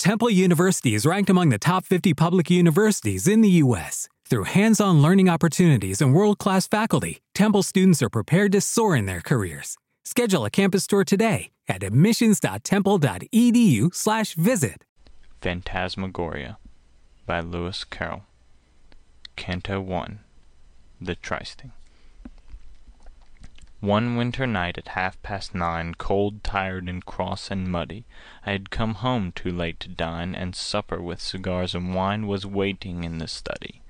Temple University is ranked among the top 50 public universities in the U.S. Through hands on learning opportunities and world class faculty, Temple students are prepared to soar in their careers. Schedule a campus tour today at admissions.temple.edu/slash visit. Phantasmagoria by Lewis Carroll. Canto 1 The Trysting. One winter night at half past nine, Cold, tired, and cross, and muddy, I had come home too late to dine, And supper, with cigars and wine, Was waiting in the study.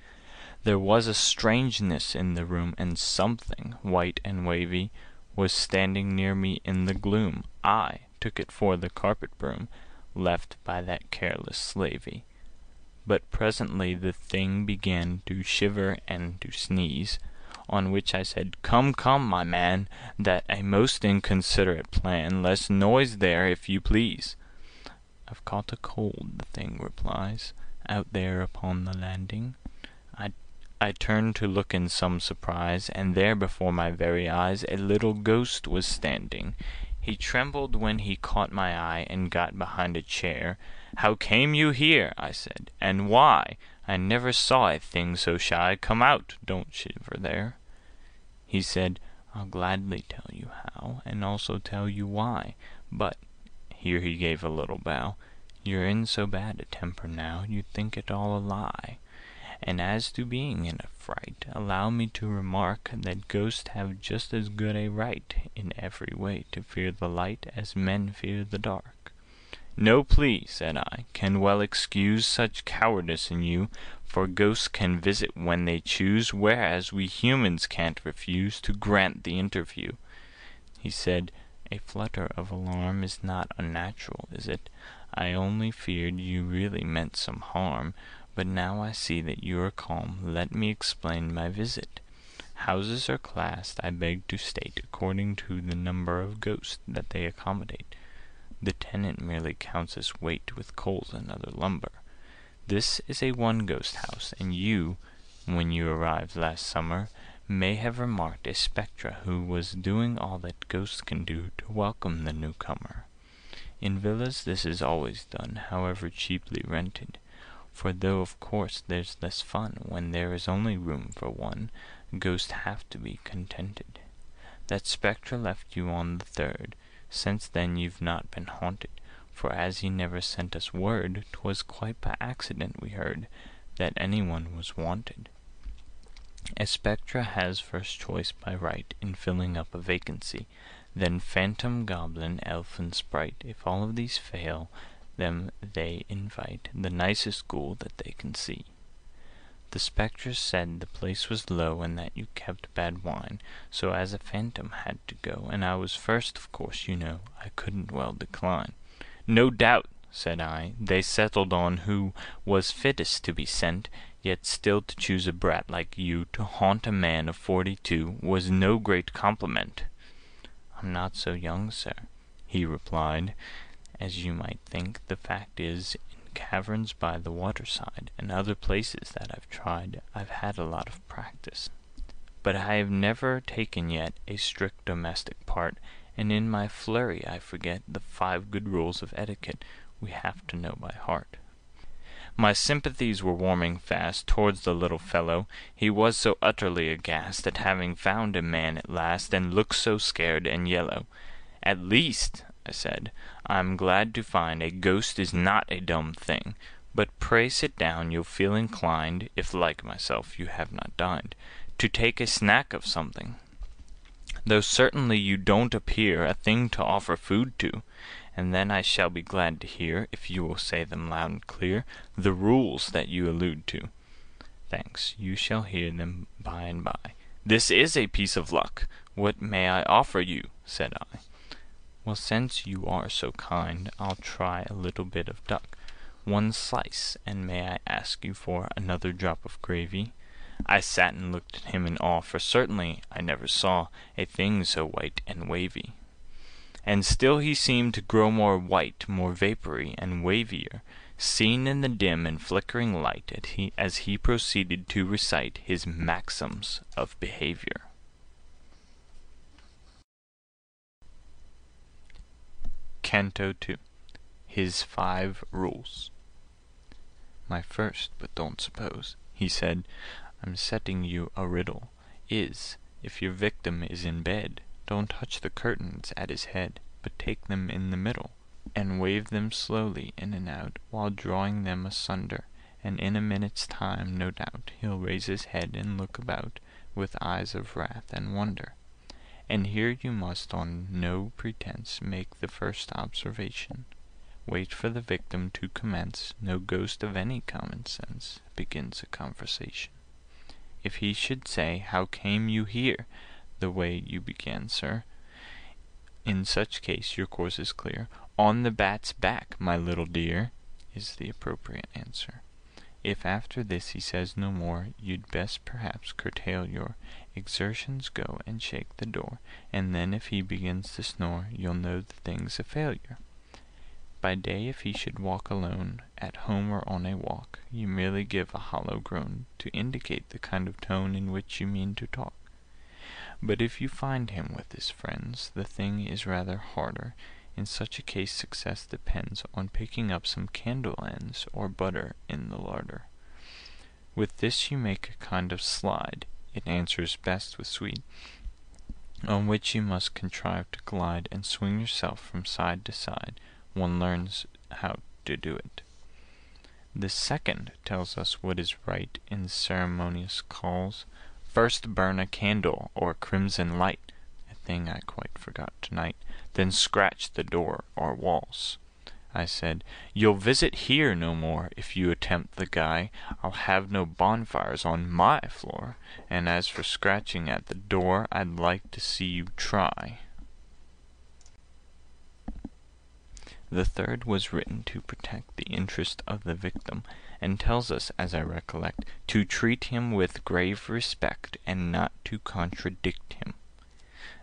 There was a strangeness in the room, And something, white and wavy, Was standing near me in the gloom. I took it for the carpet broom Left by that careless slavey. But presently the thing began To shiver and to sneeze. On which I said, "Come, come, my man, That a most inconsiderate plan, Less noise there, if you please." "I've caught a cold," the thing replies, "Out there upon the landing." I I turned to look in some surprise, And there before my very eyes A little Ghost was standing. He trembled when he caught my eye, And got behind a chair. "How came you here?" I said, "and why? I never saw a thing so shy. Come out! Don't shiver there." He said, "I'll gladly tell you how, And also tell you why. But," here he gave a little bow, "You're in so bad a temper now You'd think it all a lie. And as to being in a fright, Allow me to remark That ghosts have just as good a right In every way to fear the light As men fear the dark." "No plea," said I, "can well excuse Such cowardice in you. For ghosts can visit when they choose, Whereas we humans can't refuse To grant the interview." He said, "A flutter of alarm Is not unnatural, is it? I only feared you really meant some harm. But now I see that you are calm, Let me explain my visit. Houses are classed, I beg to state, According to the number of ghosts that they accommodate. The tenant merely counts as weight With coals and other lumber. This is a one ghost house, and you, When you arrived last summer, May have remarked a spectre who Was doing all that ghosts can do To welcome the new comer. In villas this is always done, However cheaply rented; For though of course there's less fun When there is only room for one, Ghosts have to be contented. That spectre left you on the third. Since then you've not been haunted. For as he never sent us word, 'Twas quite by accident we heard That any one was wanted. A spectre has first choice by right In filling up a vacancy; Then phantom, goblin, elf, and sprite. If all of these fail, them they invite The nicest ghoul that they can see. The spectre said the place was low, And that you kept bad wine, So as a phantom had to go, And I was first, of course you know I couldn't well decline. "No doubt," said I, "they settled on who Was fittest to be sent; Yet still to choose a brat like you To haunt a man of forty two Was no great compliment." "I'm not so young, sir," he replied, "As you might think. The fact is, In caverns by the waterside, And other places that I've tried, I've had a lot of practice. But I have never taken yet A strict domestic part. And in my flurry I forget The five good rules of etiquette We have to know by heart." My sympathies were warming fast Towards the little fellow, he was So utterly aghast At having found a man at last, And looked so scared and yellow. "At least," I said, "I'm glad to find A ghost is not a dumb thing, But pray sit down, you'll feel inclined, If like myself you have not dined, To take a snack of something. Though certainly you don't appear A thing to offer food to. And then I shall be glad to hear, If you will say them loud and clear, The Rules that you allude to. Thanks, you shall hear them by and by. This is a piece of luck! What may I offer you?" said I. "Well, since you are so kind, I'll try a little bit of duck. One slice, and may I ask you for Another drop of gravy?" I sat and looked at him in awe, For certainly I never saw A thing so white and wavy. And still he seemed to grow more white, More vapory and wavier, Seen in the dim and flickering light, As he proceeded to recite His maxims of behavior. Canto 2 His Five Rules My first, but don't suppose, he said, I'm setting you a riddle, is, if your victim is in bed, Don't touch the curtains at his head, But take them in the middle, And wave them slowly in and out, While drawing them asunder, And in a minute's time, no doubt, He'll raise his head and look about, With eyes of wrath and wonder. And here you must on no pretence Make the first observation: Wait for the victim to commence; No ghost of any common sense Begins a conversation. If he should say, "How came you here?" The way you began, sir, In such case your course is clear: "On the bat's back, my little dear," Is the appropriate answer. If after this he says no more, You'd best perhaps curtail your Exertions, go and shake the door, And then if he begins to snore, You'll know the thing's a failure. By day if he should walk alone, At home or on a walk, You merely give a hollow groan, To indicate the kind of tone In which you mean to talk. But if you find him with his friends, The thing is rather harder. In such a case success depends On picking up some candle ends, Or butter in the larder. With this you make a kind of slide. It answers best with sweet, On which you must contrive to glide And swing yourself from side to side. One learns how to do it. The second tells us what is right In ceremonious calls. First burn a candle or crimson light (A thing I quite forgot to night), Then scratch the door or walls. I said, "You'll visit here no more If you attempt the guy. I'll have no bonfires on my floor, And as for scratching at the door, I'd like to see you try." The third was written to protect The interest of the victim, And tells us, as I recollect, To treat him with grave respect, And not to contradict him.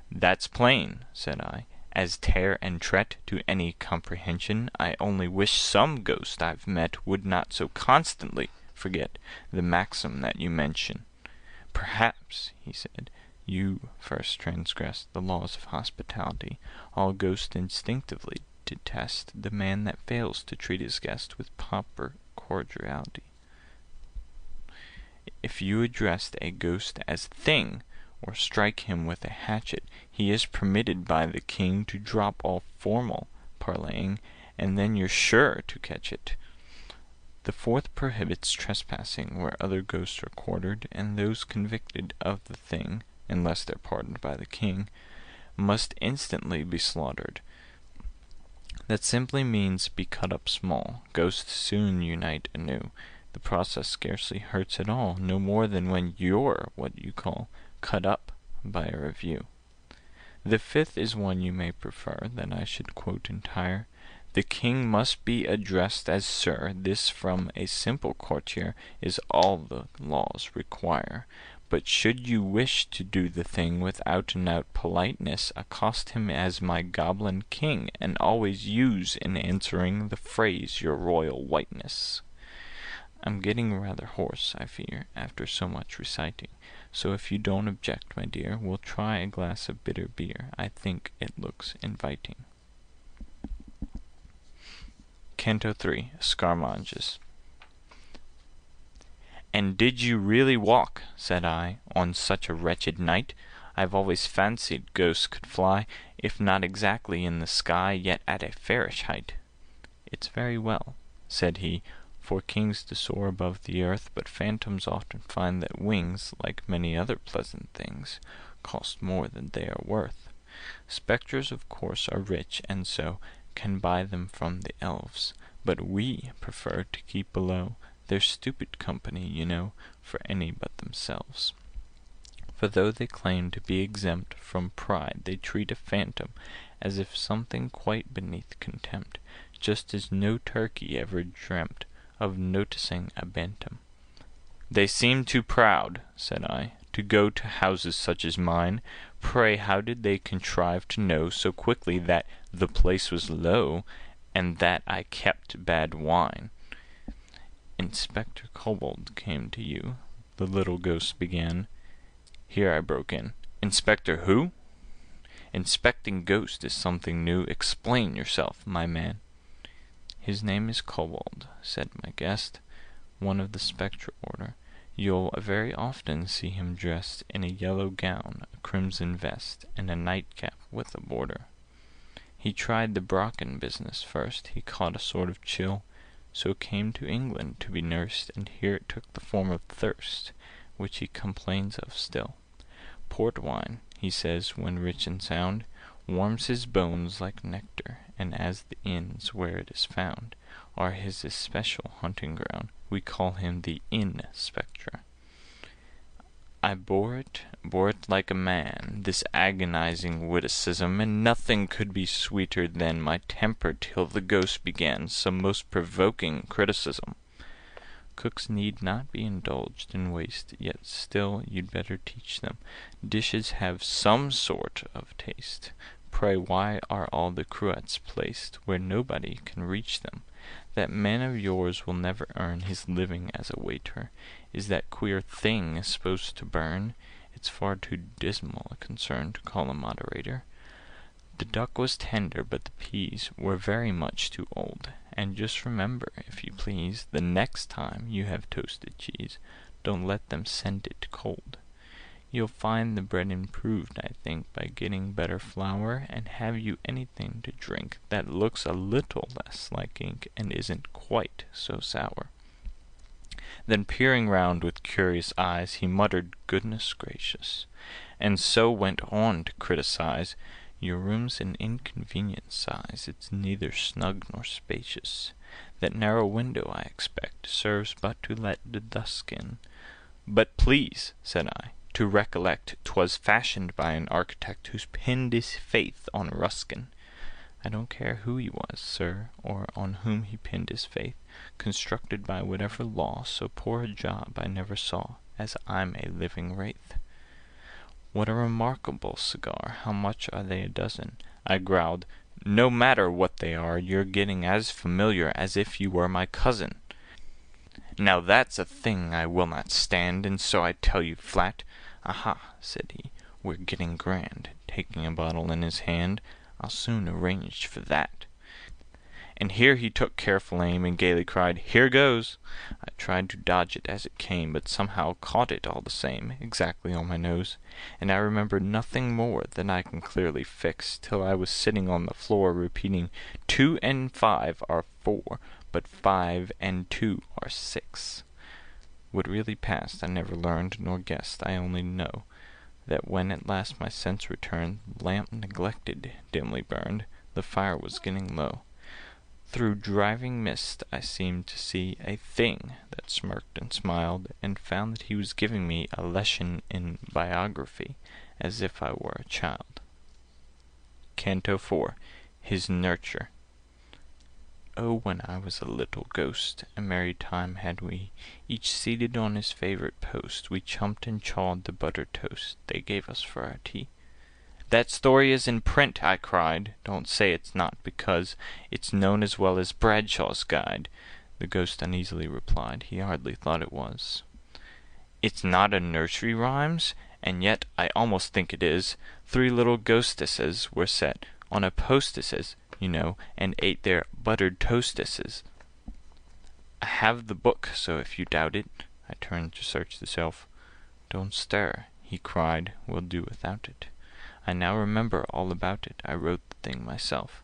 "That's plain," said I. As tare and tret to any comprehension, I only wish some ghost I've met Would not so constantly forget The maxim that you mention. "Perhaps," he said, "you first transgressed The laws of hospitality: All ghosts instinctively detest The man that fails to treat his guest With proper cordiality. If you addressed a ghost as thing, or strike him with a hatchet, he is permitted by the King To drop all formal parleying, and then you're sure to catch it. The fourth prohibits trespassing where other ghosts are quartered, And those convicted of the thing (Unless they're pardoned by the King) Must instantly be slaughtered. That simply means be cut up small. Ghosts soon unite anew. The process scarcely hurts at all, No more than when you're what you call cut up by a review. The fifth is one you may prefer That I should quote entire. The King must be addressed as Sir. This from a simple courtier Is all the laws require. But should you wish to do the thing With out and out politeness, Accost him as my Goblin King, And always use in answering The phrase "Your Royal Whiteness." I'm getting rather hoarse, I fear, After so much reciting. So if you don't object, my dear, We'll try a glass of bitter beer. I think it looks inviting. CANTO III Scaramouches "And did you really walk," said I, "On such a wretched night? I've always fancied ghosts could fly, If not exactly in the sky, Yet at a fairish height." "It's very well," said he, For kings to soar above the earth, But phantoms often find that wings, Like many other pleasant things, Cost more than they are worth. Spectres, of course, are rich, and so Can buy them from the elves, But we prefer to keep below Their stupid company, you know, For any but themselves. For though they claim to be exempt From pride, they treat a phantom As if something quite beneath contempt, Just as no turkey ever dreamt Of noticing a bantam. "They seem too proud," said I, "to go To houses such as mine. Pray how did they contrive to know So quickly that 'the place was low,' And that I kept bad wine?" "Inspector Kobold came to you," The little Ghost began. Here I broke in. "Inspector who? Inspecting ghosts is something new. Explain yourself, my man." "His name is Kobold," said my guest, "One of the spectre order. You'll very often see him dressed In a yellow gown, a crimson vest, And a nightcap with a border. "He tried the Brocken business first. He caught a sort of chill, So came to England to be nursed, And here it took the form of thirst which he complains of still. Port wine, he says, when rich and sound, Warms his bones like nectar, and as the inns where it is found Are his especial hunting ground, we call him the Inn Spectre. I bore it, bore it like a man, this agonizing witticism, And nothing could be sweeter than my temper till the Ghost began Some most provoking criticism. Cooks need not be indulged in waste, Yet still you'd better teach them Dishes have some sort of taste. Pray why are all the cruets placed Where nobody can reach them? That man of yours will never earn His living as a waiter. Is that queer thing supposed to burn? It's far too dismal a concern To call a moderator. The duck was tender, but the peas Were very much too old. And just remember, if you please, The next time you have toasted cheese, Don't let them send it cold. You'll find the bread improved, I think, By getting better flour. And have you anything to drink That looks a little less like ink And isn't quite so sour?" Then peering round with curious eyes, He muttered, "Goodness gracious!" And so went on to criticize. Your room's an inconvenient size, It's neither snug nor spacious. That narrow window, I expect, Serves but to let the dusk in." "But please," said I, "to recollect 'Twas fashioned by an architect Who's pinned his faith on Ruskin." "I don't care who he was, sir, or on whom he pinned his faith. Constructed by whatever law, So poor a job I never saw, As I'm a living wraith." "What a remarkable cigar! How much are they a dozen?" I growled. "No matter what they are, You're getting as familiar As if you were my cousin. "Now that's a thing I will not stand, And so I tell you flat." "Aha!" said he, "we're getting grand," Taking a bottle in his hand. "I'll soon arrange for that." And here he took careful aim, And gaily cried, "Here goes!" I tried to dodge it as it came, But somehow caught it all the same, Exactly on my nose. And I remember nothing more Than I can clearly fix, Till I was sitting on the floor, Repeating, "Two and five are four, But five and two are six." What really passed I never learned Nor guessed. I only know That when at last my sense returned, The lamp, neglected, dimly burned, The fire was getting low. Through driving mist I seemed to see A Thing that smirked and smiled, And found that he was giving me A lesson in biography, As if I were a child. CANTO IV His Nurture Oh, when I was a little ghost, A merry time had we! Each seated on his favorite post, We chumped and chawed the buttered toast They gave us for our tea. "That story is in print!" I cried. "Don't say it's not, because It's known as well as Bradshaw's Guide." The Ghost uneasily replied He hardly thought it was. "It's not a nursery rhymes? And yet I almost think it is. Three little ghostesses Were set on a postesses, you know, And ate their buttered toastesses. I have the book, so if you doubt it I turned to search the shelf. "Don't stir," he cried, "we'll do without it." I now remember all about it. I wrote the thing myself.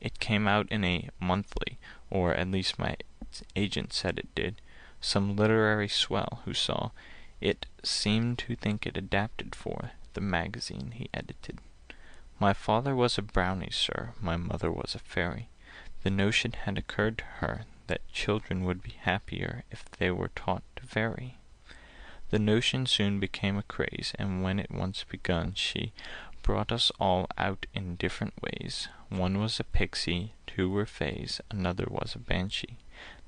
It came out in a monthly or at least my agent said it did. Some literary swell who saw it seemed to think it adapted for the magazine he edited. My father was a brownie, sir, my mother was a fairy. The notion had occurred to her that children would be happier if they were taught to vary. The notion soon became a craze, and when it once begun, she brought us all out in different ways. One was a pixie, two were fays, another was a banshee.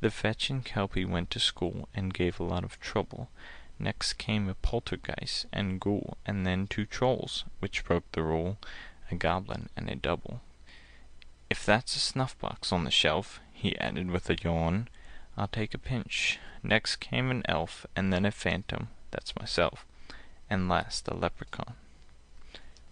The fetch and kelpie went to school, and gave a lot of trouble. Next came a poltergeist and ghoul, and then two trolls, which broke the rule, a goblin and a double. If that's a snuff box on the shelf, he added with a yawn, I'll take a pinch. Next came an elf, and then a phantom, that's myself, and last a leprechaun.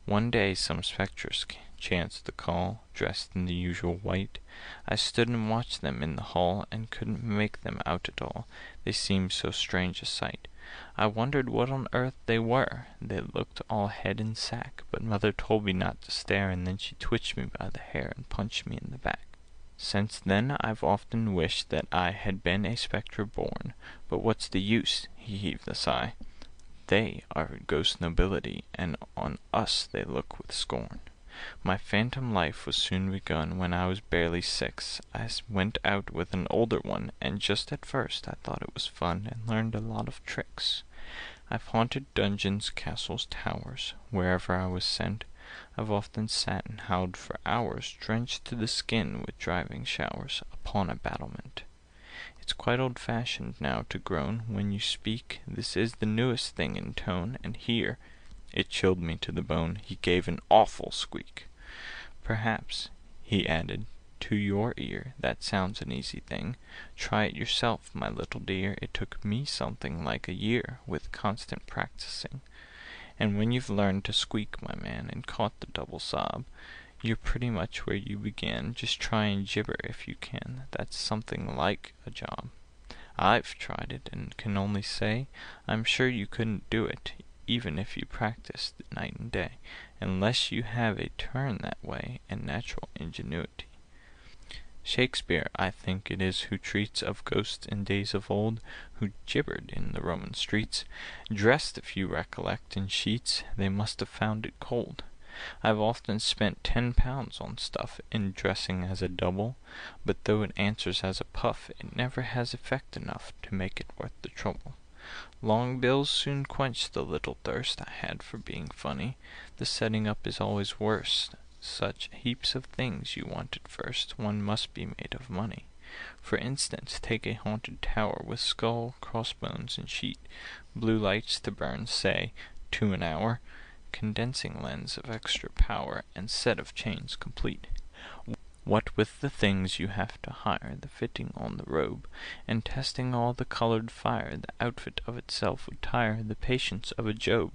One day some spectres chanced to call, dressed in the usual white. I stood and watched them in the hall, and couldn't make them out at all, they seemed so strange a sight. I wondered what on earth they were. They looked all head and sack, but mother told me not to stare, and then she twitched me by the hair and punched me in the back. Since then I've often wished that I had been a spectre born, but what's the use? He heaved a sigh. They are ghost nobility, and on us they look with scorn. My phantom life was soon begun when I was barely six. I went out with an older one, and just at first I thought it was fun, and learned a lot of tricks. I've haunted dungeons, castles, towers, wherever I was sent. I've often sat and howled for hours, drenched to the skin with driving showers, upon a battlement. It's quite old fashioned now to groan When you speak, this is the newest thing in tone, And here it chilled me to the bone He gave an awful squeak. Perhaps, he added, to your ear That sounds an easy thing. Try it yourself, my little dear. It took me something like a year, With constant practising. And when you've learned to squeak, my man, And caught the double sob, you're pretty much where you began. Just try and gibber if you can. That's something like a job. I've tried it, and can only say I'm sure you couldn't do it, even if you practiced night and day, unless you have a turn that way and natural ingenuity. Shakespeare, I think it is, who treats Of ghosts in days of old, Who gibbered in the Roman streets, Dressed, if you recollect, in sheets They must have found it cold. I've often spent ten pounds on stuff In dressing as a double, But though it answers as a puff, It never has effect enough To make it worth the trouble. Long bills soon quenched the little thirst I had for being funny. The setting up is always worse. Such heaps of things you want at first One must be made of money. For instance, take a haunted tower With skull, crossbones, and sheet, Blue lights to burn, say, two an hour condensing lens of extra power, and set of chains complete. What with the things you have to hire, the fitting on the robe, and testing all the colored fire, the outfit of itself would tire the patience of a Job.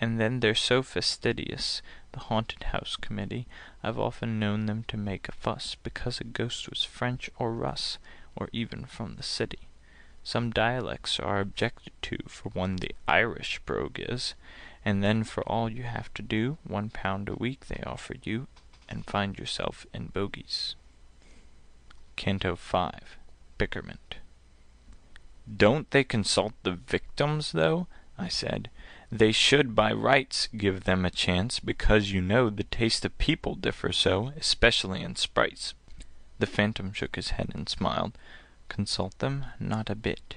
And then they're so fastidious, the haunted house committee, I've often known them to make a fuss Because a ghost was French or Russ, or even from the city. Some dialects are objected to, for one the Irish brogue is. And then for all you have to do, One pound a week they offer you, And find yourself in bogies. Canto V. Bickerment "Don't they consult the victims, though?" I said. "They should by rights give them a chance, Because, you know, the taste of people differ so, Especially in sprites." The Phantom shook his head and smiled. "Consult them? Not a bit.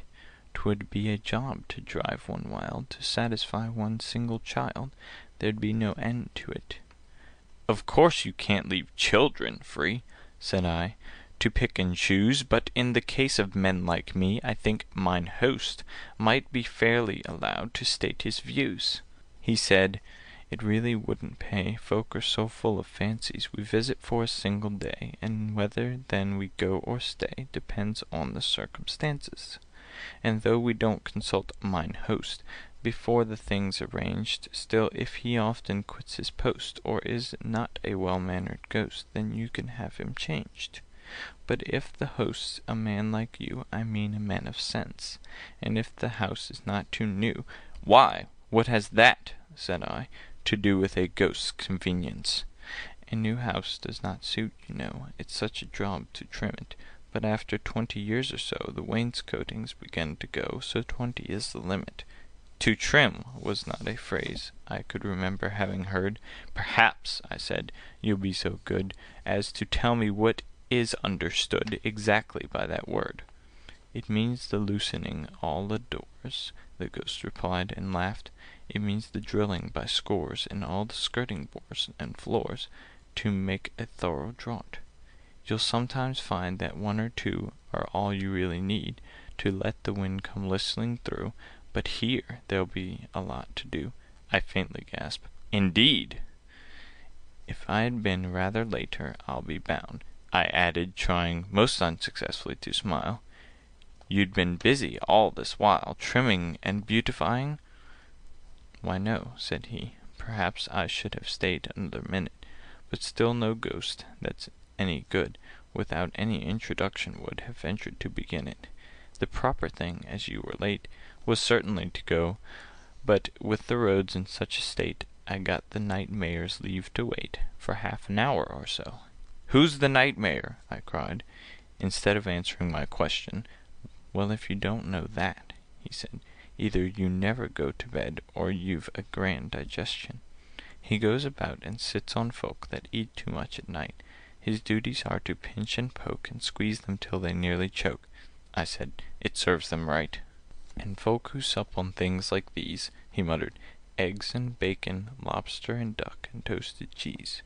'Twould be a job to drive one wild To satisfy one single child. There'd be no end to it." "Of course you can't leave children free," said I, "To pick and choose. But in the case of men like me, I think mine host' might be fairly allowed To state his views." He said, "It really wouldn't pay. Folk are so full of fancies. We visit for a single day, And whether then we go or stay Depends on the circumstances. And though we don't consult mine host' Before the thing's arranged, Still if he often quits his post, Or is not a well mannered Ghost, Then you can have him changed. But if the host's a man like you, I mean a man of sense, And if the house is not too new "Why, what has that," said I, "to do with a Ghost's convenience? A new house does not suit, you know, It's such a job to trim it. But after twenty years or so the wainscotings begin to go, so twenty is the limit. To trim was not a phrase I could remember having heard. "Perhaps," I said, "you'll be so good As to tell me what is understood Exactly by that word." "It means the loosening all the doors," The Ghost replied, and laughed. "It means the drilling by scores In all the skirting boards and floors, To make a thorough draught. You'll sometimes find that one or two Are all you really need To let the wind come whistling through. But here there'll be a lot to do." I faintly gasped, "Indeed!" "If I'd been rather later, I'll be bound," I added, trying most unsuccessfully to smile, "You'd been busy all this while Trimming and beautifying?" "Why, no," said he. "Perhaps I should Have stayed another minute. But still no Ghost that's any good Without any introduction would Have ventured to begin it. The proper thing, as you were late, Was certainly to go; But with the roads in such a state I got the Knight Mayor's leave to wait For half an hour or so." "Who's the Knight Mayor?" I cried. Instead of answering my question, "Well, if you don't know that," he said, "Either you never go to bed, Or you've a grand digestion. He goes about and sits on folk That eat too much at night. His duties are to pinch and poke And squeeze them till they nearly choke." I said, "It serves them right." "And folk who sup on things like these," He muttered, "eggs and bacon, Lobster and duck and toasted cheese,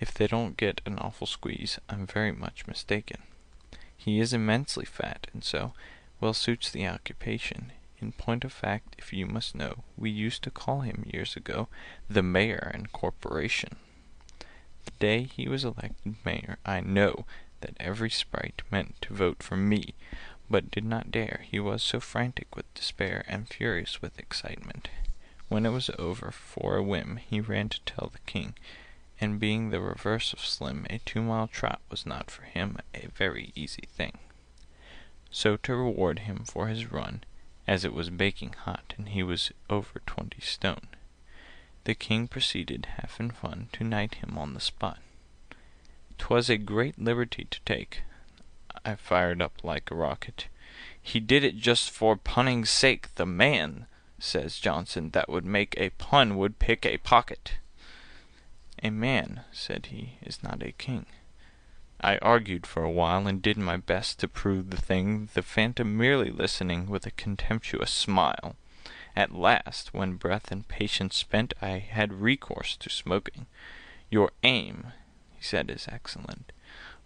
If they don't get an awful squeeze, I'm very much mistaken. He is immensely fat, and so Well suits the occupation. In point of fact, if you must know, We used to call him, years ago, The Mayor and Corporation. The day he was elected Mayor, I know That every sprite meant to vote for me, But did not dare, he was so frantic with despair And furious with excitement. When it was over, for a whim He ran to tell the King, And being the reverse of slim, A two mile trot was not for him A very easy thing. So to reward him for his run (As it was baking hot, and he was over twenty stone), The King proceeded, half in fun, To knight him on the spot. 'Twas a great liberty to take. I fired up like a rocket. "He did it just for punning's sake. The man," says Johnson, "that would make A pun would pick a pocket." "A man," said he, "is not a king." I argued for a while, and did my best To prove the thing, The Phantom merely listening With a contemptuous smile. At last, when breath and patience spent, I had recourse to smoking. "Your aim," he said, "is excellent.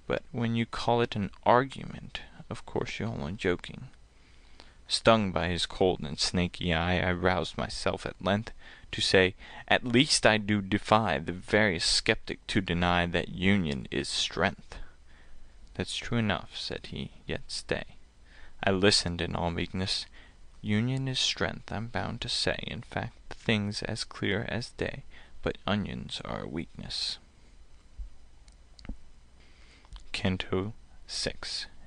But when you call it an argument, Of course you're only joking." Stung by his cold and snaky eye, I roused myself at length To say, "At least I do defy The veriest skeptic to deny That union is strength." "That's true enough," said he, "yet stay." I listened in all meekness. "Union is strength, I'm bound to say. In fact, the thing's as clear as day. But onions are a weakness." CANTO VI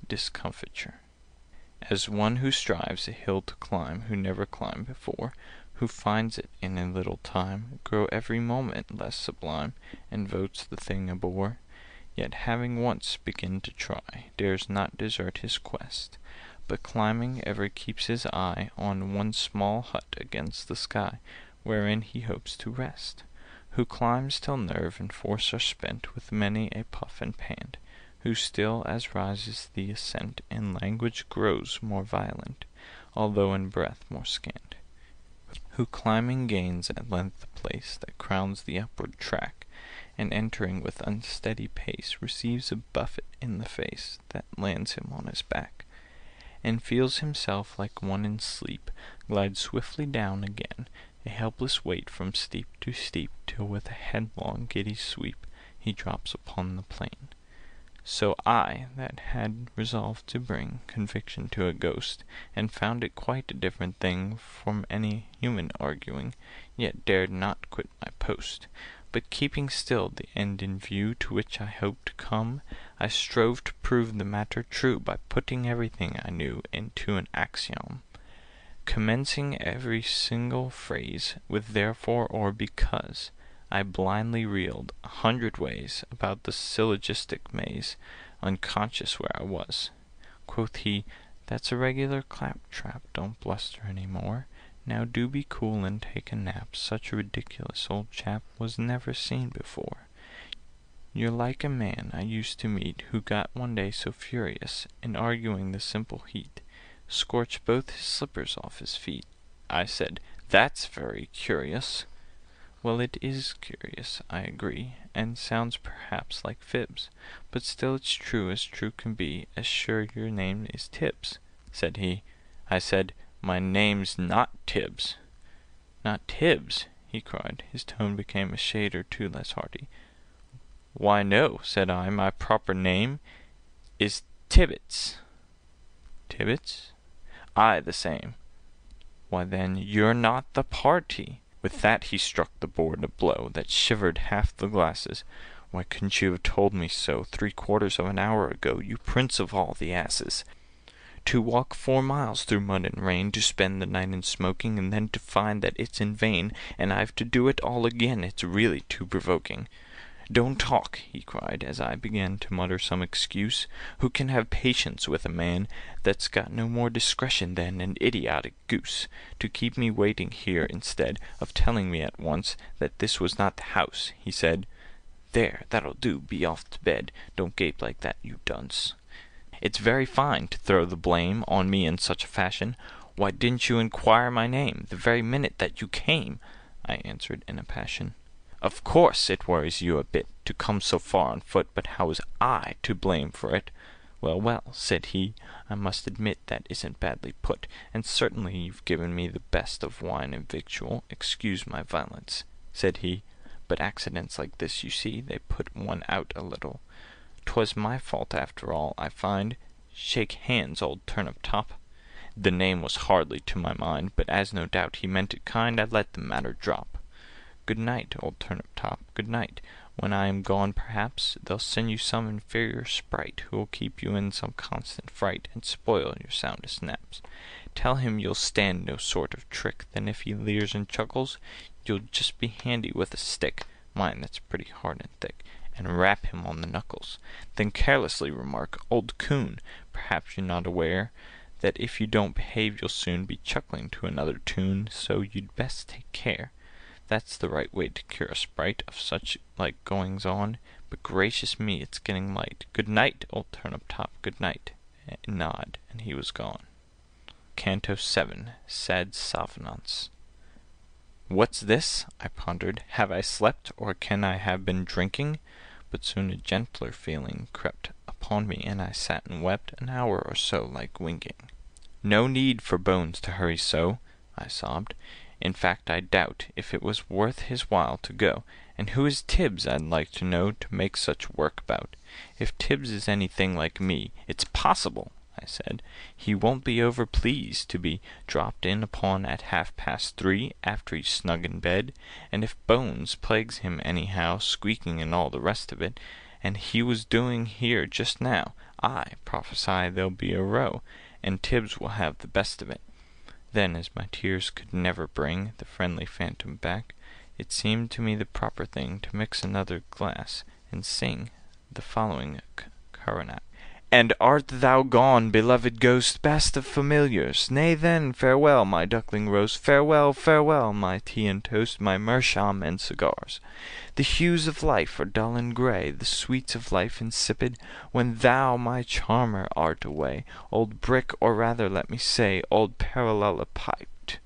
Discomfiture As one who strives a hill to climb Who never climbed before, Who finds it in a little time Grow every moment less sublime, And votes the thing a bore, Yet having once begun to try, Dares not desert his quest, But climbing ever keeps his eye On one small hut against the sky, Wherein he hopes to rest; Who climbs till nerve and force are spent With many a puff and pant. Who still, as rises the ascent, In language grows more violent, Although in breath more scant. Who climbing gains at length the place That crowns the upward track, And entering with unsteady pace Receives a buffet in the face That lands him on his back, And feels himself like one in sleep Glide swiftly down again, A helpless weight from steep to steep, Till with a headlong giddy sweep He drops upon the plain. So I, that had resolved to bring Conviction to a Ghost, And found it quite a different thing From any human arguing, Yet dared not quit my post, But keeping still the end in view To which I hoped to come, I strove to prove the matter true By putting everything I knew Into an axiom, Commencing every single phrase With therefore or because. I blindly reeled a hundred ways About the syllogistic maze, Unconscious where I was. Quoth he, "That's a regular claptrap, Don't bluster any more. Now do be cool and take a nap, Such a ridiculous old chap Was never seen before. You're like a man I used to meet, Who got one day so furious In arguing the simple heat, Scorched both his slippers off his feet. I said, "That's very curious." Well, it is curious, I agree, And sounds perhaps like fibs, But still it's true as true can be, As sure your name is Tibbs, said he. I said, "My name's not Tibbs." "Not Tibbs!" he cried. His tone became a shade or two less hearty. "Why, no," said I. "My proper name is Tibbets." "Tibbets?" "Aye, the same." "Why, then, you're not the party!" With that he struck the board a blow That shivered half the glasses. "Why couldn't you have told me so Three quarters of an hour ago, You prince of all the asses? To walk four miles through mud and rain, To spend the night in smoking, And then to find that it's in vain, And I've to do it all again, It's really too provoking!" "Don't talk!" he cried, as I began To mutter some excuse. "Who can have patience with a man That's got no more discretion than An idiotic goose, To keep me waiting here, instead Of telling me at once That this was not the house?" he said. "There, that'll do! Be off to bed! Don't gape like that, you dunce! "It's very fine to throw the blame On me in such a fashion. Why didn't you inquire my name The very minute that you came?" I answered in a passion. "Of course it worries you a bit To come so far on foot, But how was I to blame for it?" "Well, well," said he, "I must admit That isn't badly put, And certainly you've given me The best of wine and victual. Excuse my violence," said he, "But accidents like this, you see, They put one out a little. 'Twas my fault after all, I find. Shake hands, old Turnip top!" The name was hardly to my mind, But as no doubt he meant it kind, I let the matter drop. "Good night, old Turnip top, good night! When I am gone, perhaps They'll send you some inferior sprite Who'll keep you in some constant fright, And spoil your soundest naps. Tell him you'll stand no sort of trick, Then if he leers and chuckles, You'll just be handy with a stick (Mind, that's pretty hard and thick) And rap him on the knuckles. Then carelessly remark, "Old Coon, Perhaps you're not aware That if you don't behave you'll soon Be chuckling to another tune, So you'd best take care. That's the right way to cure a sprite Of such like goings on. But gracious me, it's getting light. Good night, old Turnip top, good night!" Nod, and he was gone. Canto VII. Sad Souvenaunce. "What's this?" I pondered. "Have I slept, or can I have been drinking?" But soon a gentler feeling crept Upon me, and I sat and wept An hour or so, like winking. "No need for Bones to hurry so," I sobbed. In fact I doubt If it was worth his while to go. And who is Tibbs, I'd like to know, To make such work about? If Tibbs is anything like me, It's possible, I said, he won't be over pleased To be dropped in upon at half past three, After he's snug in bed. And if Bones plagues him anyhow, Squeaking and all the rest of it, And he was doing here just now, I prophesy there'll be a row, And Tibbs will have the best of it. Then, as my tears could never bring The friendly phantom back, It seemed to me the proper thing To mix another glass, and sing The following coronach. And art thou gone, beloved Ghost, Best of familiars? Nay, then, farewell, my duckling roast, Farewell, farewell, my tea and toast, My meerschaum and cigars. The hues of life are dull and gray, The sweets of life insipid, When thou, my charmer, art away, Old Brick, or rather let me say, Old Parallelopiped.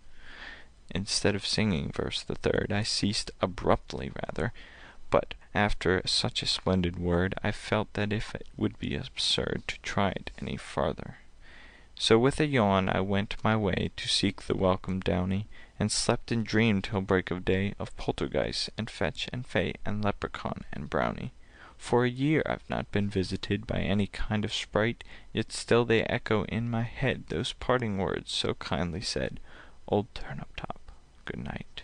Instead of singing verse the third, I ceased abruptly rather. But after such a splendid word I felt that it would be absurd To try it any farther. So with a yawn I went my way To seek the welcome Downy, And slept and dreamed till break of day Of Poltergeist and Fetch and Fay And Leprechaun and Brownie. For a year I've not been visited By any kind of sprite, Yet still they echo in my head Those parting words so kindly said, "Old Turnip top, good night."